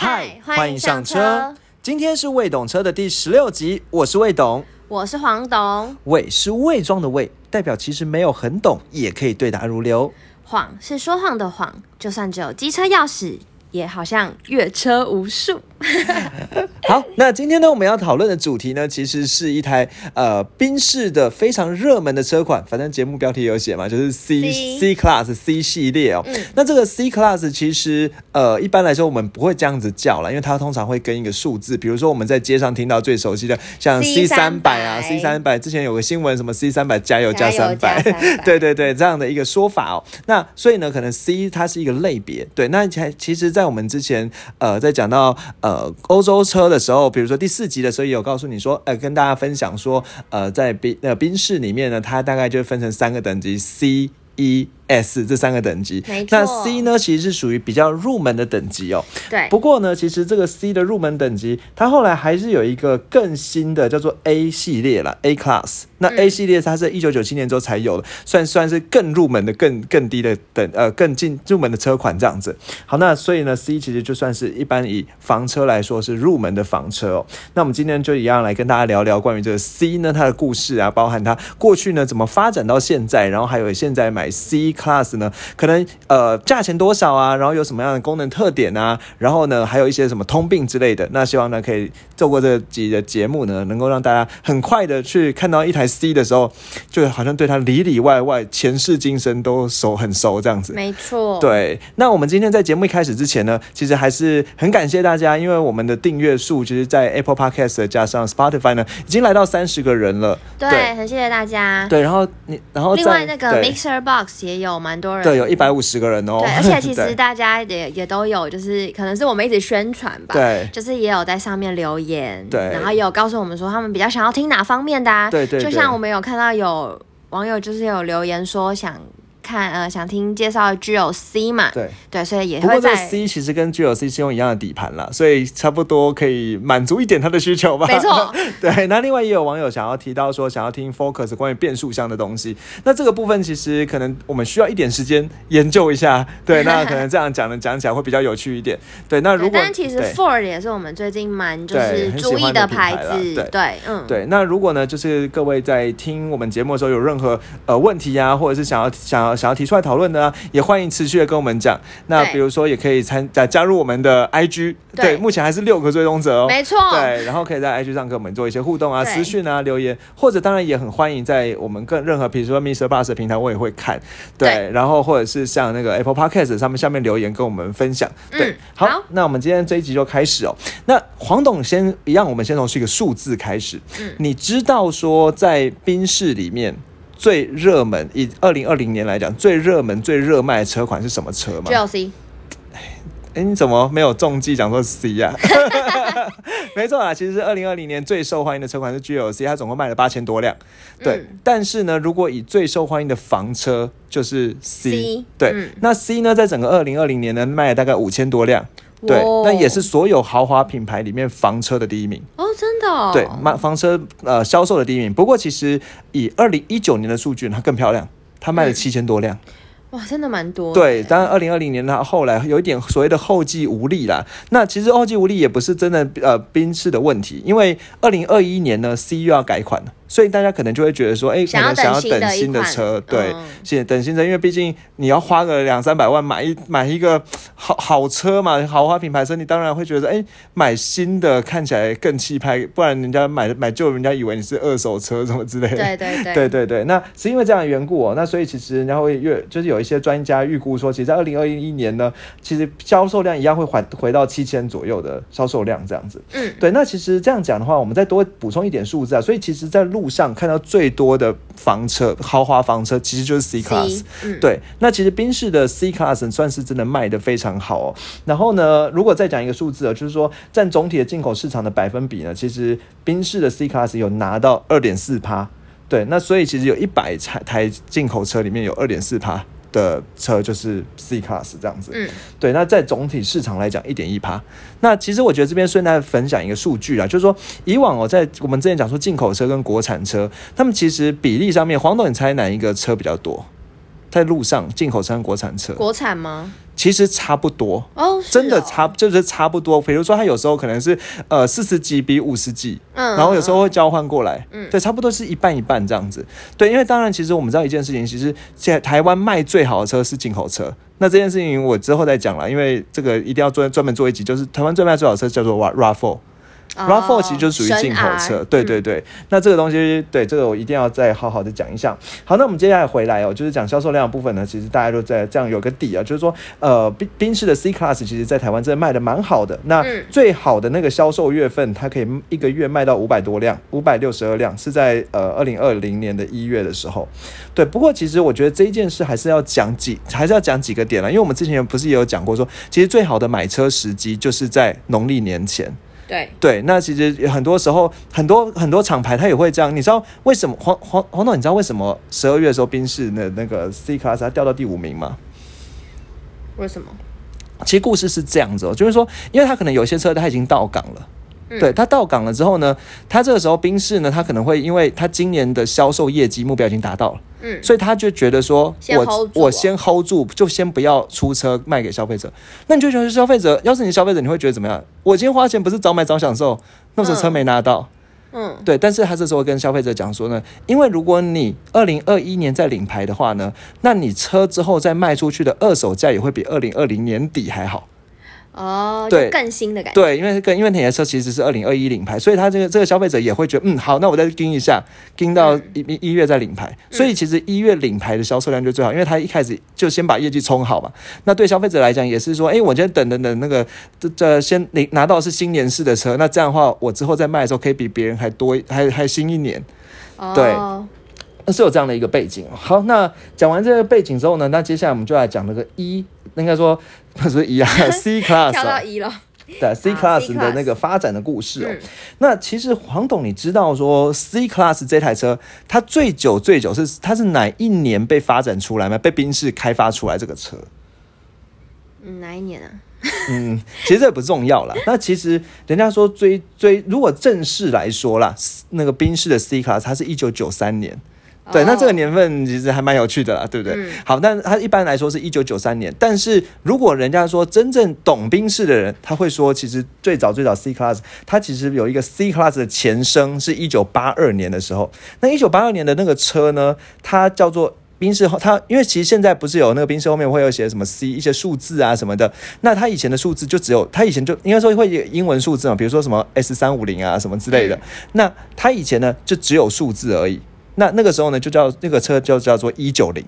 嗨，欢迎上车。今天是未懂车的第十六集，我是魏懂，我是黄董。伪是伪装的伪，代表其实没有很懂，也可以对答如流。谎是说谎的谎，就算只有机车钥匙。也好像阅车无数。好，那今天呢，我们要讨论的主题呢，其实是一台呃宾士的非常热门的车款，反正节目标题有写嘛，就是 C C Class C 系列哦。那这个 C Class 其实呃一般来说我们不会这样子叫了，因为它通常会跟一个数字，比如说我们在街上听到最熟悉的像 C 三百啊，C 三百之前有个新闻什么 C 三百加油加三百，对对对，这样的一个说法哦。那所以呢，可能 C 它是一个类别，对，那其其实。在我们之前，呃，在讲到呃欧洲车的时候，比如说第四集的时候，也有告诉你说，呃，跟大家分享说，呃，在宾呃宾士里面呢，它大概就分成三个等级，C、一。S 这三个等级，那 C 呢，其实是属于比较入门的等级哦。对。不过呢，其实这个 C 的入门等级，它后来还是有一个更新的，叫做 A 系列了，A Class。那 A 系列它是一九九七年之后才有的，算算是更入门的、更更低的等呃更进入门的车款这样子。好，那所以呢，C 其实就算是一般以房车来说是入门的房车哦。那我们今天就一样来跟大家聊聊关于这个 C 呢它的故事啊，包含它过去呢怎么发展到现在，然后还有现在买 C。Class 呢，可能呃价钱多少啊？然后有什么样的功能特点啊？然后呢，还有一些什么通病之类的。那希望呢，可以透过这集的节目呢，能够让大家很快的去看到一台 C 的时候，就好像对它里里外外、前世今生都熟很熟这样子。没错。对。那我们今天在节目一开始之前呢，其实还是很感谢大家，因为我们的订阅数其实，在 Apple Podcast 加上 Spotify 呢，已经来到三十个人了。对，很谢谢大家。对，然后你，然后另外那个 Mixer Box 也有。有蛮多人，对，有一百五十个人哦。对，而且其实 大家也也都有，就是可能是我们一直宣传吧，对，就是也有在上面留言，对，然后也有告诉我们说他们比较想要听哪方面的，对对，就像我们有看到有网友就是有留言说想。看呃，想听介绍 G L C 嘛？对对，所以也会在 C 其实跟 G L C 是用一样的底盘啦，所以差不多可以满足一点他的需求吧。没错，对。那另外也有网友想要提到说，想要听 Focus 关于变速箱的东西。那这个部分其实可能我们需要一点时间研究一下。对，那可能这样讲呢，讲起来会比较有趣一点。对，那如果但其实 Ford 也是我们最近蛮就是注意的牌子。对，嗯，对。那如果呢，就是各位在听我们节目的时候有任何呃问题呀，或者是想要想要想要提出来讨论的。也欢迎持续的跟我们讲。那比如说，也可以参加加入我们的 IG。对，目前还是六个追踪者哦。没错。对，然后可以在 IG 上跟我们做一些互动啊、私讯啊、留言，或者当然也很欢迎在我们更任何，比如说 Mr. Bus 的平台，我也会看。对。然后或者是像那个 Apple Podcast 上面下面留言跟我们分享。对。好，那我们今天这一集就开始哦。那黄董先一样，我们先从是一个数字开始。嗯。你知道说在宾室里面？最热门以二零二零年来讲，最热门、最热卖的车款是什么车吗？G L C。哎，你怎么没有中计讲说 C 呀？没错啊，其实二零二零年最受欢迎的车款是 G L C，它总共卖了八千多辆。对，但是呢，如果以最受欢迎的房车就是 C。对，那 C 呢，在整个二零二零年呢，卖了大概五千多辆。对，那也是所有豪华品牌里面房车的第一名哦，真的。对，卖房车呃销售的第一名。不过其实以二零一九年的数据，它更漂亮，它卖了七千多辆。哇，真的蛮多。对，当然二零二零年它后来有一点所谓的后继无力啦。那其实后继无力也不是真的呃宾士的问题，因为二零二一年呢 C 又要改款了。所以大家可能就会觉得说，哎，可能想要等新的车，对，现等新车，因为毕竟你要花个两三百万买一买一个好好车嘛，豪华品牌车，你当然会觉得，哎，买新的看起来更气派，不然人家买买旧，人家以为你是二手车什么之类的。对对对 对对对，那是因为这样的缘故哦。那所以其实人家会越就是有一些专家预估说，其实，在二零二一年呢，其实销售量一样会回回到七千左右的销售量这样子。嗯，对。那其实这样讲的话，我们再多补充一点数字啊。所以其实，在路路上看到最多的房车，豪华房车其实就是 C Class，对。那其实宾士的 C Class 算是真的卖的非常好哦。然后呢，如果再讲一个数字啊，就是说占总体的进口市场的百分比呢，其实宾士的 C Class 有拿到二点四趴，对。那所以其实有一百台台进口车里面有二点四趴。的车就是 C Class 这样子，嗯，对，那在总体市场来讲，一点一趴。那其实我觉得这边顺带分享一个数据啊，就是说以往哦，在我们之前讲说进口车跟国产车，他们其实比例上面，黄董，你猜哪一个车比较多？在路上进口车和国产车，国产吗？其实差不多。哦真的差就是差不多，比如说它有时候可能是呃四十几比五十几，嗯然后有时候会交换过来，嗯，对，差不多是一半一半这样子。对，因为当然其实我们知道一件事情，其实现在台湾卖最好的车是进口车。那这件事情我之后再讲了，因为这个一定要专专门做一集，就是台湾最卖最好的车叫做 RAV4。RAV4 其实就属于进口车，哦对对对。那这个东西，对这个我一定要再好好的讲一下。好，那我们接下来回来哦，就是讲销售量的部分呢，其实大家都在这样有个底啊，就是说，呃，宾宾士的 C Class 其实在台湾真的卖的蛮好的。那嗯最好的那个销售月份，它可以一个月卖到五百多辆，五百六十二辆，是在呃二零二零年的一月的时候。对，不过其实我觉得这一件事还是要讲几，还是要讲几个点了，因为我们之前不是也有讲过说，其实最好的买车时机就是在农历年前。对，对，那其实很多时候，很多很多厂牌它也会这样。你知道为什么黄黄黄总？你知道为什么十二月的时候宾士的那个 C Class 它掉到第五名吗？为什么？其实故事是这样子哦，就是说，因为它可能有些车它已经到港了。嗯对他到港了之后呢，他这个时候宾士呢，他可能会因为他今年的销售业绩目标已经达到了，嗯，所以他就觉得说，我我先 hold 住，就先不要出车卖给消费者。那你就觉得消费者，要是你消费者，你会觉得怎么样？我今天花钱不是早买早享受，那时候车没拿到，嗯，对，但是他这时候跟消费者讲说呢，因为如果你二零二一年再领牌的话呢，那你车之后再卖出去的二手价也会比二零二零年底还好。哦，对就更新的感觉。对，因为跟因为那台车其实是二零二一领牌，所以他这个这个消费者也会觉得，嗯，好，那我再盯一下，盯到一一一月再领牌。所以其实一月领牌的销售量就最好，因为他一开始就先把业绩冲好嘛。那对消费者来讲也是说，哎，我今天等等等那个这这先领拿到是新年式的车，那这样的话，我之后再卖的时候可以比别人还多还还新一年。哦，对那是有这样的一个背景。好，那讲完这个背景之后呢，那接下来我们就来讲那个一，应该说 不是 一啊，C class 跳哦到一了。对 C class 的那个发展的故事哦。嗯那其实黄董，你知道说 C class 这台车，它最久最久是它是哪一年被发展出来吗？被宾士开发出来这个车？嗯，哪一年啊？嗯，其实这不重要啦。那其实人家说追追，如果正式来说啦，那个宾士的 C class 它是一九九三年。对，哦那这个年份其实还蛮有趣的啦，对不对？嗯好，那它一般来说是一九九三年，但是如果人家说真正懂宾士的人，他会说，其实最早最早 C Class 它其实有一个 C Class 的前身是一九八二年的时候，那一九八二年的那个车呢，它叫做。宾士后，它因为其实现在不是有那个宾士后面会有写什么 C 一些数字啊什么的，那它以前的数字就只有它以前就应该说会有英文数字嘛，比如说什么 S 三五零啊什么之类的。嗯那它以前呢就只有数字而已。那那个时候呢就叫那个车就叫做一九零，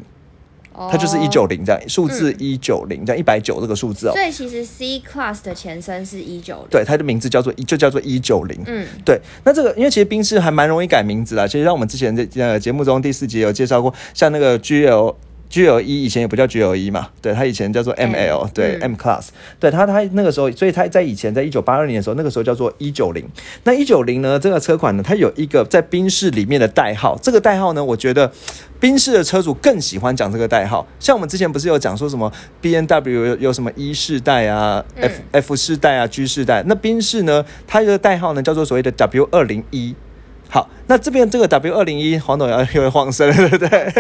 它就是一九哦。零这样，数字一九零这样一百九这个数字哦。所以其实 C Class 的前身是一九零。对，它的名字叫做就叫做一九零。嗯，对，那这个因为其实宾士还蛮容易改名字啦。其实像我们之前在呃节目中第四集有介绍过，像那个。G L 一以前也不叫 GLE 嘛，对，它以前叫做 M L，M，对、嗯 M Class，对它它那个时候，所以它在以前在一九八二年的时候，那个时候叫做一九零。那一九零呢，这个车款呢，它有一个在宾士里面的代号，这个代号呢，我觉得宾士的车主更喜欢讲这个代号。像我们之前不是有讲说什么 B N W 有有什么一世代啊、嗯 F F 世代啊、G 世代，那宾士呢，它的代号呢叫做所谓的 W 二零一。好，那这边这个 W 二零一黄董要 又会晃神了，对不对？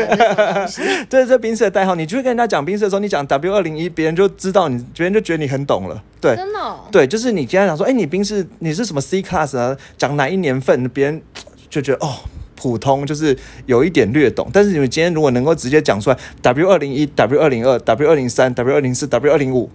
这 这冰室的代号，你就会跟人家讲冰室的时候，你讲 W 二零一，别人就知道你，别人就觉得你很懂了。对，真的哦。对，就是你今天讲说，哎，你冰室你是什么 C class 啊？讲哪一年份，别人就觉得哦。普通就是有一点略懂，但是你们今天如果能够直接讲出来 W 二零一、W 二零二、W 二零三、W 二零四、W 二零五，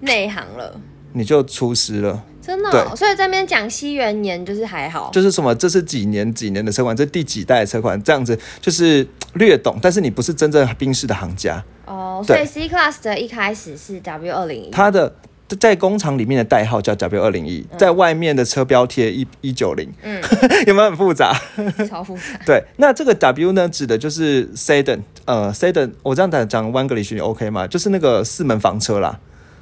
内行了，你就出师了。真的、所以在那边讲西元年就是还好，就是什么，这是几年几年的车款，这第几代的车款，这样子就是略懂，但是你不是真正宾士的行家，哦。所以 C Class 的一开始是 W 二零一，它的在工厂里面的代号叫 W 二零一，在外面的车标贴一一九零，嗯，有没有很复杂？超复杂。对，那这个 W 呢，指的就是 Sedan，呃，Sedan，我这样讲讲 One English 你 OK 吗？就是那个四门房车啦，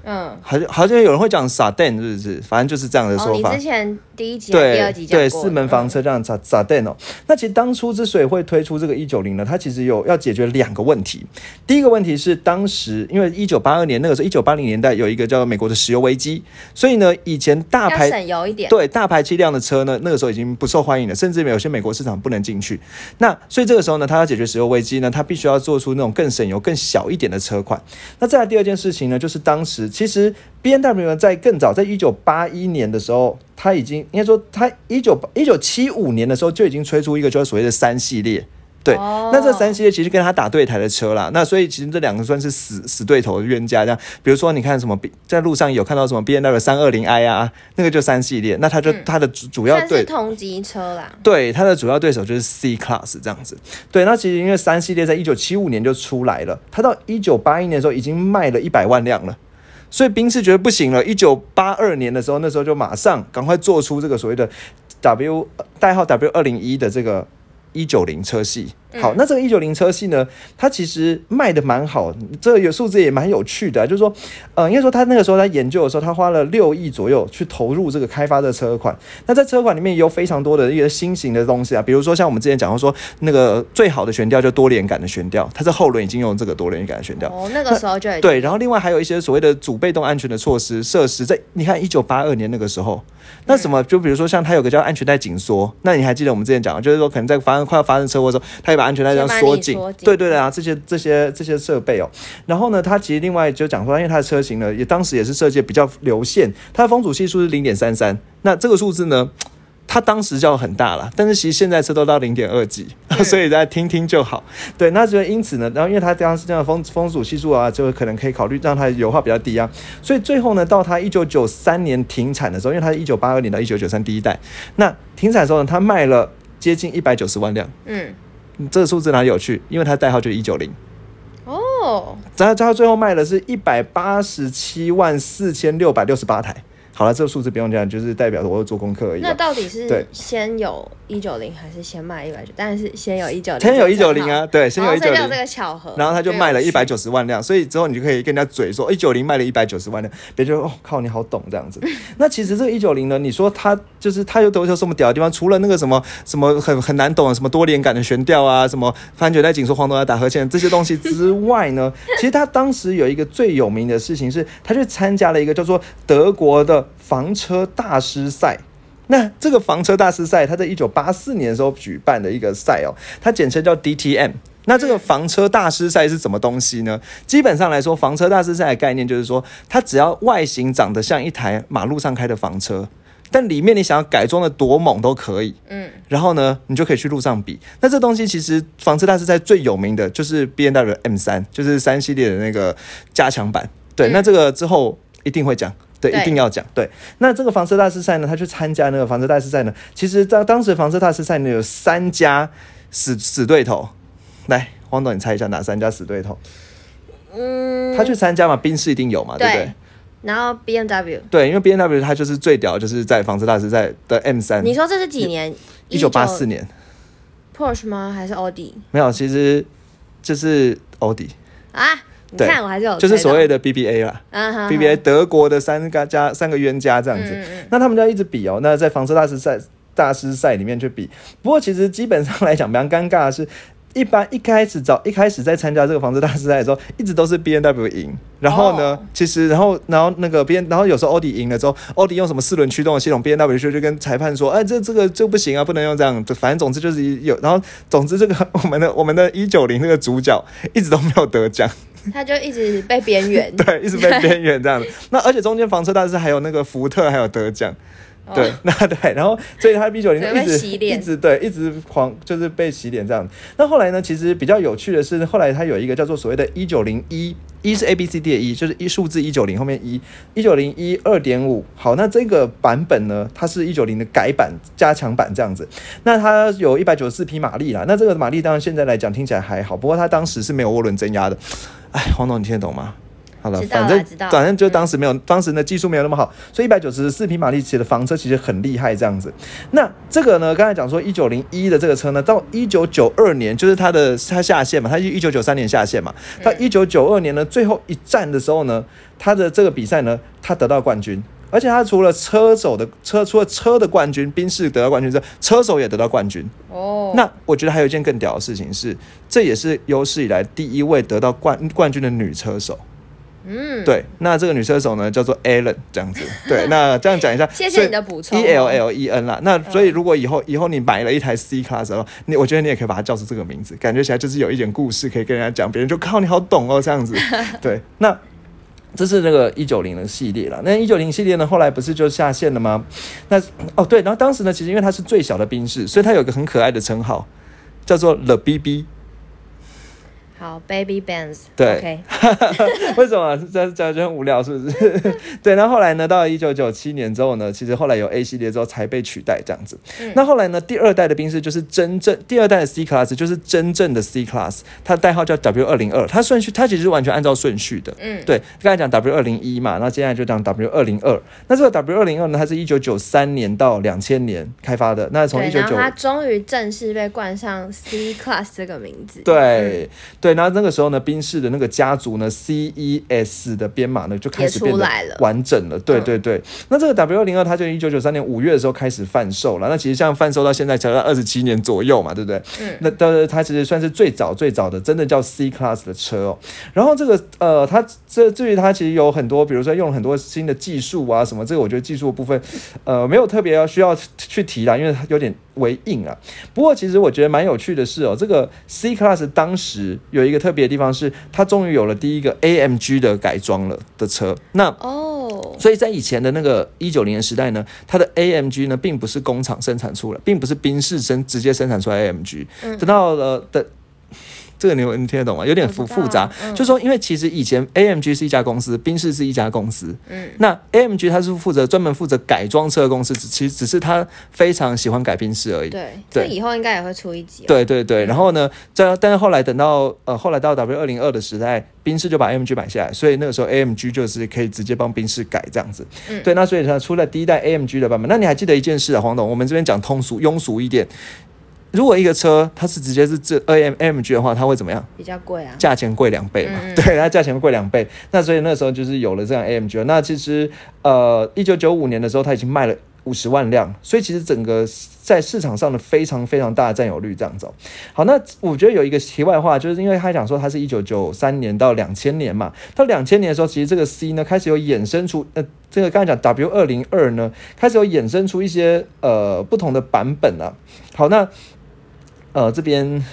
嗯，好像好像有人会讲 Sedan 是不是？反正就是这样的哦，说法。你之前第一集、第二集对四门房车这样砸砸电哦？那其实当初之所以会推出这个一九零呢，它其实有要解决两个问题。第一个问题是当时因为一九八二年那个时候一九八零年代有一个叫美国的石油危机，所以呢以前大排省油一点，对大排气量的车呢那个时候已经不受欢迎了，甚至有些美国市场不能进去。那所以这个时候呢，它要解决石油危机呢，它必须要做出那种更省油、更小一点的车款。那再来第二件事情呢，就是当时其实 B N W 在更早在一九八一年的时候。它已经应该说，它一九一九七五年的时候就已经推出一个就是所谓的三系列，对，那这三系列其实跟他打对台的车啦，那所以其实这两个算是死死对头冤家这样。比如说你看什么在路上有看到什么 B N W 三二零 i 啊，那个就三系列，那它就它的主要对同级车啦，对，它的主要对手就是 C Class 这样子。对，那其实因为三系列在一九七五年就出来了，它到一九八一年的时候已经卖了一百万辆了。所以宾士觉得不行了，一九八二年的时候，那时候就马上赶快做出这个所谓的 W 代号 W 二零一的这个一九零车系。好，那这个一九零车系呢，它其实卖的蛮好，这个有数字也蛮有趣的，就是说，呃，应该说他那个时候在研究的时候，他花了六亿左右去投入这个开发的车款。那在车款里面有非常多的一些新型的东西啊，比如说像我们之前讲过说，那个最好的悬吊就多连杆的悬吊，它在后轮已经用这个多连杆的悬吊。哦，那个时候就对，然后另外还有一些所谓的主被动安全的措施设施，在你看一九八二年那个时候，那什么就比如说像它有个叫安全带紧缩，那你还记得我们之前讲，就是说可能在发生快要发生车祸的时候，它把安全带这样缩。对对对啊，这些这些这些设备哦，然后呢，它其实另外就讲说，因为它的车型呢，也当时也是设计比较流线，它的风阻系数是零点三三，那这个数字呢，它当时叫很大了，但是其实现在车都到零点二几，所以大家听听就好。对，那就因此呢，然后因为它当时这样风风阻系数啊，就可能可以考虑让它油耗比较低啊，所以最后呢，到它一九九三年停产的时候，因为它是一九八二年到一九九三第一代，那停产的时候呢，它卖了接近一百九十万辆，嗯。这个数字哪里有趣？因为它代号就是一九零哦，然后它最后卖的是一百八十七万四千六百六十八台。好了，这个数字不用讲，就是代表我有做功课而已。那到底是先有一九零还是先卖一百九？但是先有一九零，先有一九零啊，对，先有一九零。这个巧合。然后他就卖了一百九十万辆，所以之后你就可以跟人家嘴说一九零卖了一百九十万辆，别人就哦靠，你好懂这样子。那其实这个一九零呢，你说它就是它有都有什么屌的地方？除了那个什么什么很很难懂的什么多连杆的悬吊啊，什么翻卷带紧缩、黄铜打和线这些东西之外呢，其实他当时有一个最有名的事情是，他去参加了一个叫做德国的。房车大师赛，那这个房车大师赛，它在一九八四年的时候举办的一个赛哦，它简称叫 DTM。那这个房车大师赛是什么东西呢？基本上来说，房车大师赛的概念就是说，它只要外形长得像一台马路上开的房车，但里面你想要改装的多猛都可以。嗯，然后呢，你就可以去路上比。那这东西其实房车大师赛最有名的就是 B N W M 三，就是三系列的那个加强版。对，那这个之后一定会讲。对，一定要讲。对，那这个房车大师赛呢，他去参加那个房车大师赛呢，其实在当时房车大师赛呢有三家死死对头。来，黄董，你猜一下哪三家死对头？嗯，他去参加嘛，宾士一定有嘛，对不对？然后 B M W，对，因为 B M W 它就是最屌，就是在房车大师赛的 M 三。你说这是几年？一九八四年。Porsche 吗？还是奥迪？没有，其实就是奥迪啊。你看，我还是有，就是所谓的 BBA 啦，BBA 德国的三个加三个冤家这样子，那他们就要一直比哦。那在房车大师赛大师赛里面去比，不过其实基本上来讲，非常尴尬的是，一般一开始早一开始在参加这个房车大师赛的时候，一直都是 B N W 赢。然后呢，其实然后然后那个 B N，然后有时候奥迪赢了之后，奥迪用什么四轮驱动的系统，B N W 就就跟裁判说，哎，这这个就不行啊，不能用这样。反正总之就是有，然后总之这个 我们的我们的一九零那个主角一直都没有得奖。他就一直被边缘，对，一直被边缘这样子。那而且中间房车大师还有那个福特还有得奖，对，那对，然后所以他 B 九零一直一直对一直狂就是被洗脸这样。那后来呢，其实比较有趣的是，后来他有一个叫做所谓的“一九零一”，一是 A B C D 的一，就是一数字一九零后面一，一九零一二点五。好，那这个版本呢，它是一九零的改版加强版这样子。那它有一百九十四匹马力啦，那这个马力当然现在来讲听起来还好，不过它当时是没有涡轮增压的。哎，黄总，你听得懂吗？好了，反正反正就当时没有，当时的技术没有那么好，所以一百九十四匹马力骑的房车其实很厉害这样子。那这个呢，刚才讲说一九零一的这个车呢，到一九九二年就是它的它下线嘛，它一九九三年下线嘛，到一九九二年呢最后一站的时候呢，它的这个比赛呢，它得到冠军。而且他除了车手的车，除了车的冠军，宾士得到冠军之后，车手也得到冠军。哦，那我觉得还有一件更屌的事情是，这也是有史以来第一位得到冠冠军的女车手。嗯，对，那这个女车手呢叫做 Allen 这样子。对，那这样讲一下，谢谢你的补充，E L L E N 啦。那所以如果以后以后你买了一台 C Class 的话，你我觉得你也可以把它叫出这个名字，感觉起来就是有一点故事可以跟人家讲，别人就靠你好懂哦这样子。对，那这是那个一九零的系列了。那一九零系列呢，后来不是就下线了吗？那哦对，然后当时呢，其实因为它是最小的宾士，所以它有一个很可爱的称号，叫做 The BB。好，Baby Bands 对 为什么这这就很无聊，是不是？对，那后来呢？到了一九九七年之后呢，其实后来有 A 系列之后才被取代这样子。那后来呢？第二代的宾士就是真正第二代的 C Class 就是真正的 C Class，它的代号叫 W 二零二，它顺序它其实是完全按照顺序的。嗯，对，刚才讲 W 二零一嘛，那接下来就讲 W 二零二。那这个 W 二零二呢，它是一九九三年到两千年开发的。那从一，九九它终于正式被冠上 C Class 这个名字。对对，然后那个时候呢，宾士的那个家族呢，CES 的编码呢就开始变得完整了。对嗯对对，那这个 W 二零二它就一九九三年五月的时候开始贩售了。那其实像贩售到现在才到二十七年左右嘛，对不对？嗯那的它其实算是最早最早的真的叫 C Class 的车哦。然后这个呃，它这至于它其实有很多，比如说用了很多新的技术啊什么，这个我觉得技术部分呃没有特别要需要去提啦，因为它有点为硬啊。不过其实我觉得蛮有趣的是哦，这个 C Class 当时有一个特别的地方是，它终于有了第一个 AMG 的改装了的车。那哦，所以在以前的那个一九零年时代呢，它的 AMG 呢并不是工厂生产出来，并不是宾士生直接生产出来 AMG，、等到了的。这个你你听得懂吗？有点复复杂，嗯就说因为其实以前 AMG 是一家公司，宾士是一家公司，嗯，那 AMG 它是负责专门负责改装车的公司，只其实只是他非常喜欢改宾士而已。对，对这以后应该也会出一集、哦。对对对，然后呢，在但是后来等到呃后来到 W 二零二的时代，宾士就把 AMG 买下来，所以那个时候 AMG 就是可以直接帮宾士改这样子。嗯对，那所以它，出了第一代 AMG 的版本。那你还记得一件事啊，黄董，我们这边讲通俗庸俗一点，如果一个车它是直接是这 AM AMG 的话，它会怎么样？比较贵啊。价钱贵两倍嘛，嗯嗯对，它价钱贵两倍。那所以那时候就是有了这样 AMG。那其实呃，一九九五年的时候，它已经卖了五十万辆，所以其实整个在市场上的非常非常大的占有率这样子哦、好，那我觉得有一个题外话，就是因为他讲说它是一九九三年到两千年嘛，到两千年的时候，其实这个 C 呢开始有衍生出呃。这个刚才讲 W 二零二呢，开始有衍生出一些呃不同的版本啊。好，那呃这边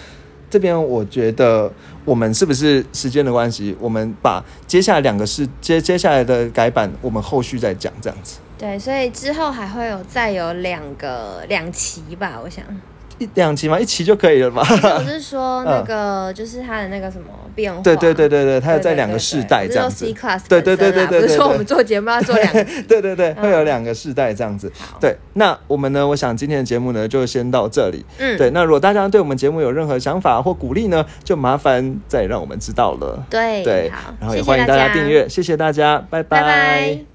这边我觉得我们是不是时间的关系，我们把接下来两个是接接下来的改版，我们后续再讲这样子。对，所以之后还会有再有两个两期吧，我想。一两期嘛，一期就可以了嘛。我是说那个，就是他的那个什么变化。对对对对对，他有在两个世代对这样子 C。class 对对对对对不是说我们做节目要做两个。对对对，会有嗯两个世代这样子。好，对，那我们呢？我想今天的节目呢，就先到这里。嗯，对，那如果大家对我们节目有任何想法或鼓励呢，就麻烦再让我们知道了。对对，好，然后也欢迎大家订阅，谢谢大家，拜拜拜。